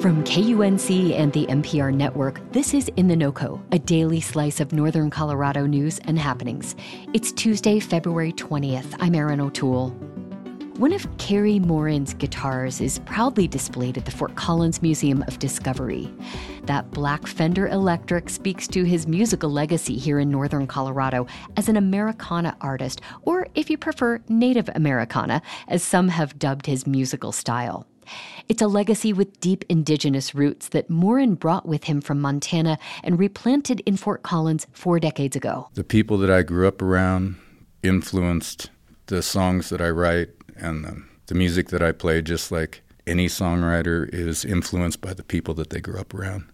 From KUNC and the NPR network, this is In the NoCo, a daily slice of Northern Colorado news and happenings. It's Tuesday, February 20th. I'm Erin O'Toole. One of Cary Morin's guitars is proudly displayed at the Fort Collins Museum of Discovery. That black Fender Electric speaks to his musical legacy here in northern Colorado as an Americana artist, or if you prefer, Native Americana, as some have dubbed his musical style. It's a legacy with deep indigenous roots that Morin brought with him from Montana and replanted in Fort Collins four decades ago. The people that I grew up around influenced the songs that I write and the, the music that I play, just like any songwriter is influenced by the people that they grew up around.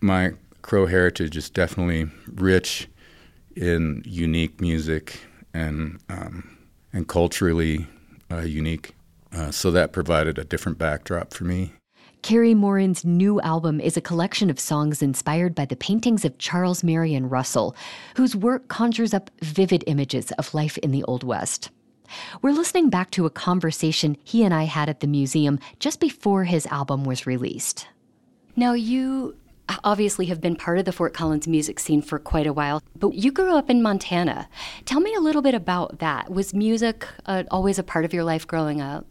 My Crow heritage is definitely rich in unique music and um, and culturally uh, unique. Uh, so that provided a different backdrop for me. Cary Morin's new album is a collection of songs inspired by the paintings of Charles Marion Russell, whose work conjures up vivid images of life in the Old West. We're listening back to a conversation he and I had at the museum just before his album was released. Now, you obviously have been part of the Fort Collins music scene for quite a while, but you grew up in Montana. Tell me a little bit about that. Was music uh, always a part of your life growing up?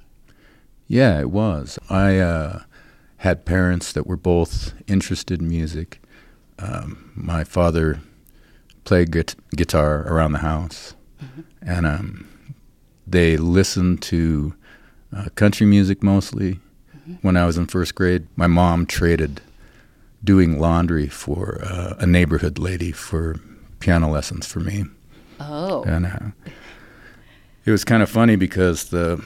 Yeah, it was. I uh, had parents that were both interested in music. Um, my father played gu- guitar around the house, mm-hmm. and um, they listened to uh, country music mostly. Mm-hmm. When I was in first grade, my mom traded doing laundry for uh, a neighborhood lady for piano lessons for me. Oh. And uh, it was kind of funny because the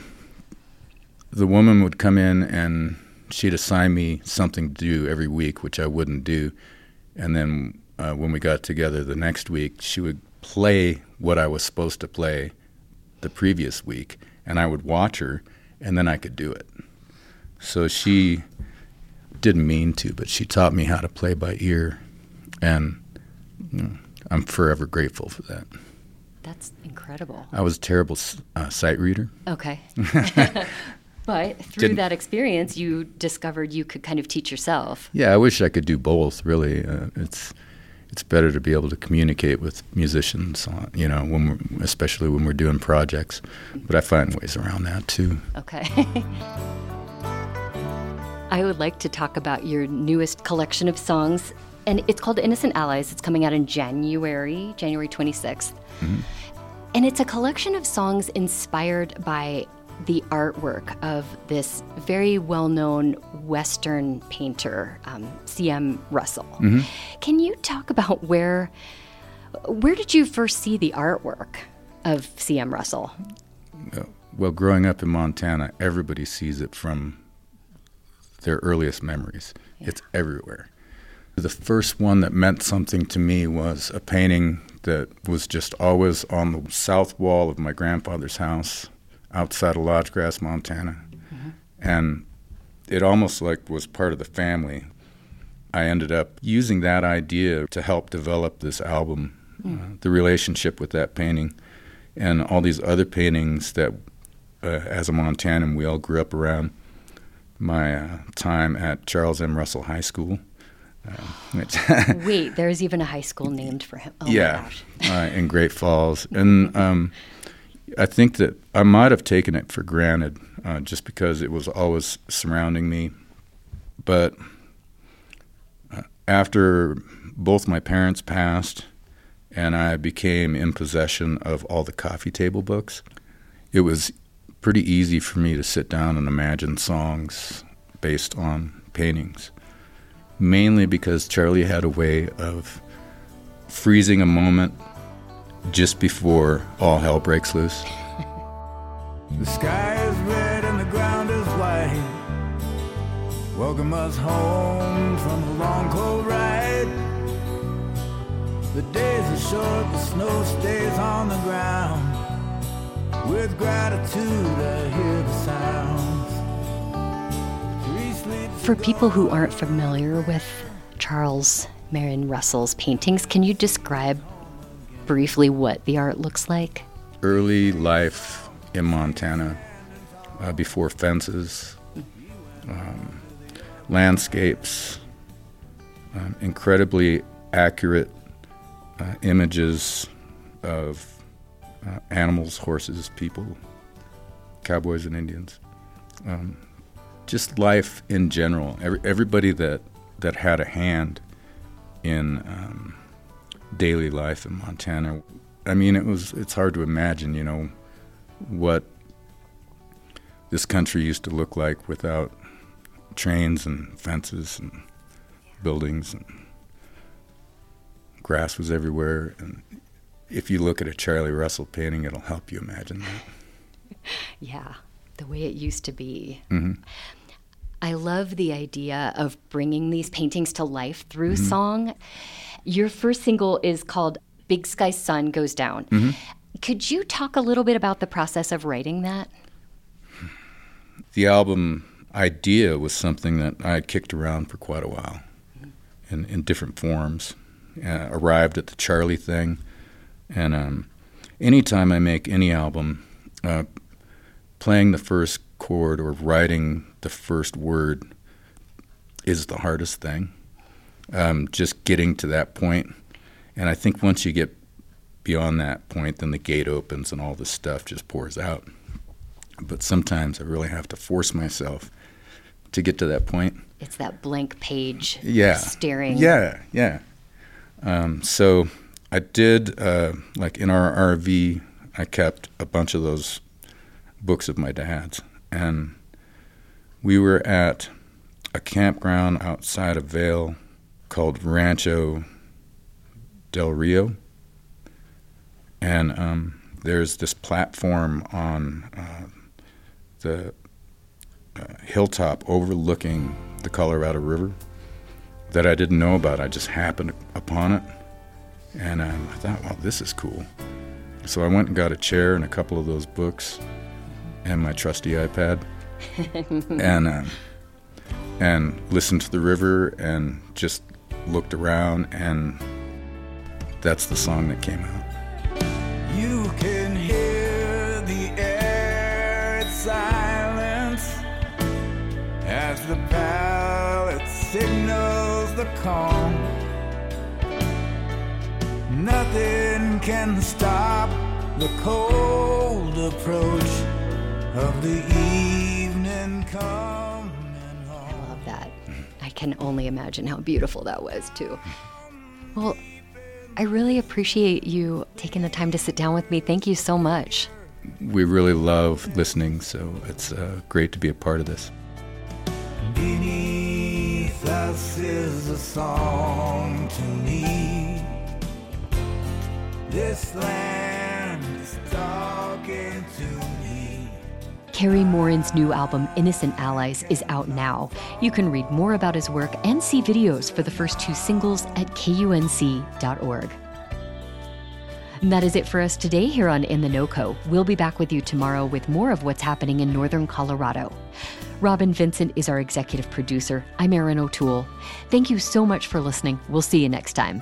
the woman would come in and she'd assign me something to do every week, which I wouldn't do. And then uh, when we got together the next week, she would play what I was supposed to play the previous week, and I would watch her, and then I could do it. So she didn't mean to, but she taught me how to play by ear, and you know, I'm forever grateful for that. That's incredible. I was a terrible uh, sight reader. Okay. but through Didn't, that experience, you discovered you could kind of teach yourself. Yeah, I wish I could do both. Really, uh, it's it's better to be able to communicate with musicians, uh, you know, when we're, especially when we're doing projects. But I find ways around that too. Okay. I would like to talk about your newest collection of songs, and it's called Innocent Allies. It's coming out in January, January 26th. Mm-hmm. And it's a collection of songs inspired by the artwork of this very well known Western painter, um, C.M. Russell. Mm-hmm. Can you talk about where, where did you first see the artwork of C.M. Russell? Well, growing up in Montana, everybody sees it from their earliest memories. Yeah. It's everywhere. The first one that meant something to me was a painting that was just always on the south wall of my grandfather's house outside of Lodge Grass, Montana, mm-hmm. and it almost like was part of the family. I ended up using that idea to help develop this album, mm. uh, the relationship with that painting, and all these other paintings that, uh, as a Montanan, we all grew up around. My uh, time at Charles M. Russell High School. Uh, Wait, there's even a high school named for him. Oh yeah, uh, in Great Falls, and um, I think that I might have taken it for granted uh, just because it was always surrounding me. But uh, after both my parents passed and I became in possession of all the coffee table books, it was pretty easy for me to sit down and imagine songs based on paintings. Mainly because Charlie had a way of freezing a moment just before all hell breaks loose. the sky is red and the ground is white. Welcome us home from a long cold ride. The days are short, the snow stays on the ground. With gratitude, I hear the sounds. Three sleeps For people who aren't familiar with Charles Marion Russell's paintings, can you describe briefly what the art looks like? Early life in Montana, uh, before fences, um, landscapes, um, incredibly accurate uh, images of uh, animals, horses, people, cowboys, and Indians. Um, just life in general. Every, everybody that, that had a hand in um, daily life in Montana. I mean, it was it's hard to imagine, you know, what this country used to look like without trains and fences and buildings and grass was everywhere. And if you look at a Charlie Russell painting, it'll help you imagine that. Yeah, the way it used to be. Mhm. I love the idea of bringing these paintings to life through song. Your first single is called Big Sky Sun Goes Down. Could you talk a little bit about the process of writing that? the album idea was something that I had kicked around for quite a while in, in different forms. Uh, arrived at the Charlie thing. And um, anytime I make any album, uh, playing the first chord or writing the first word is the hardest thing. Um, just getting to that point. And I think once you get beyond that point, then the gate opens and all this stuff just pours out but sometimes I really have to force myself to get to that point. It's that blank page Yeah. staring. Yeah, yeah. Um, so I did, uh, like in our RV, I kept a bunch of those books of my dad's. And we were at a campground outside of Vail called Rancho Del Rio. And um, there's this platform on uh, the uh, hilltop overlooking the Colorado River that I didn't know about. I just happened upon it, and um, I thought, "Wow, this is cool." So I went and got a chair and a couple of those books, and my trusty iPad, and um, and listened to the river and just looked around, and that's the song that came out. You can hear the air, silence as the palette signals the calm. Nothing can stop the cold approach of the evening coming can only imagine how beautiful that was, too. Well, I really appreciate you taking the time to sit down with me. Thank you so much. We really love listening, so it's uh, great to be a part of this. Beneath us is a song to me. This land Cary Morin's new album, Innocent Allies, is out now. You can read more about his work and see videos for the first two singles at kunc.org. And that is it for us today here on In the NoCo. We'll be back with you tomorrow with more of what's happening in northern Colorado. Robin Vincent is our executive producer. I'm Erin O'Toole. Thank you so much for listening. We'll see you next time.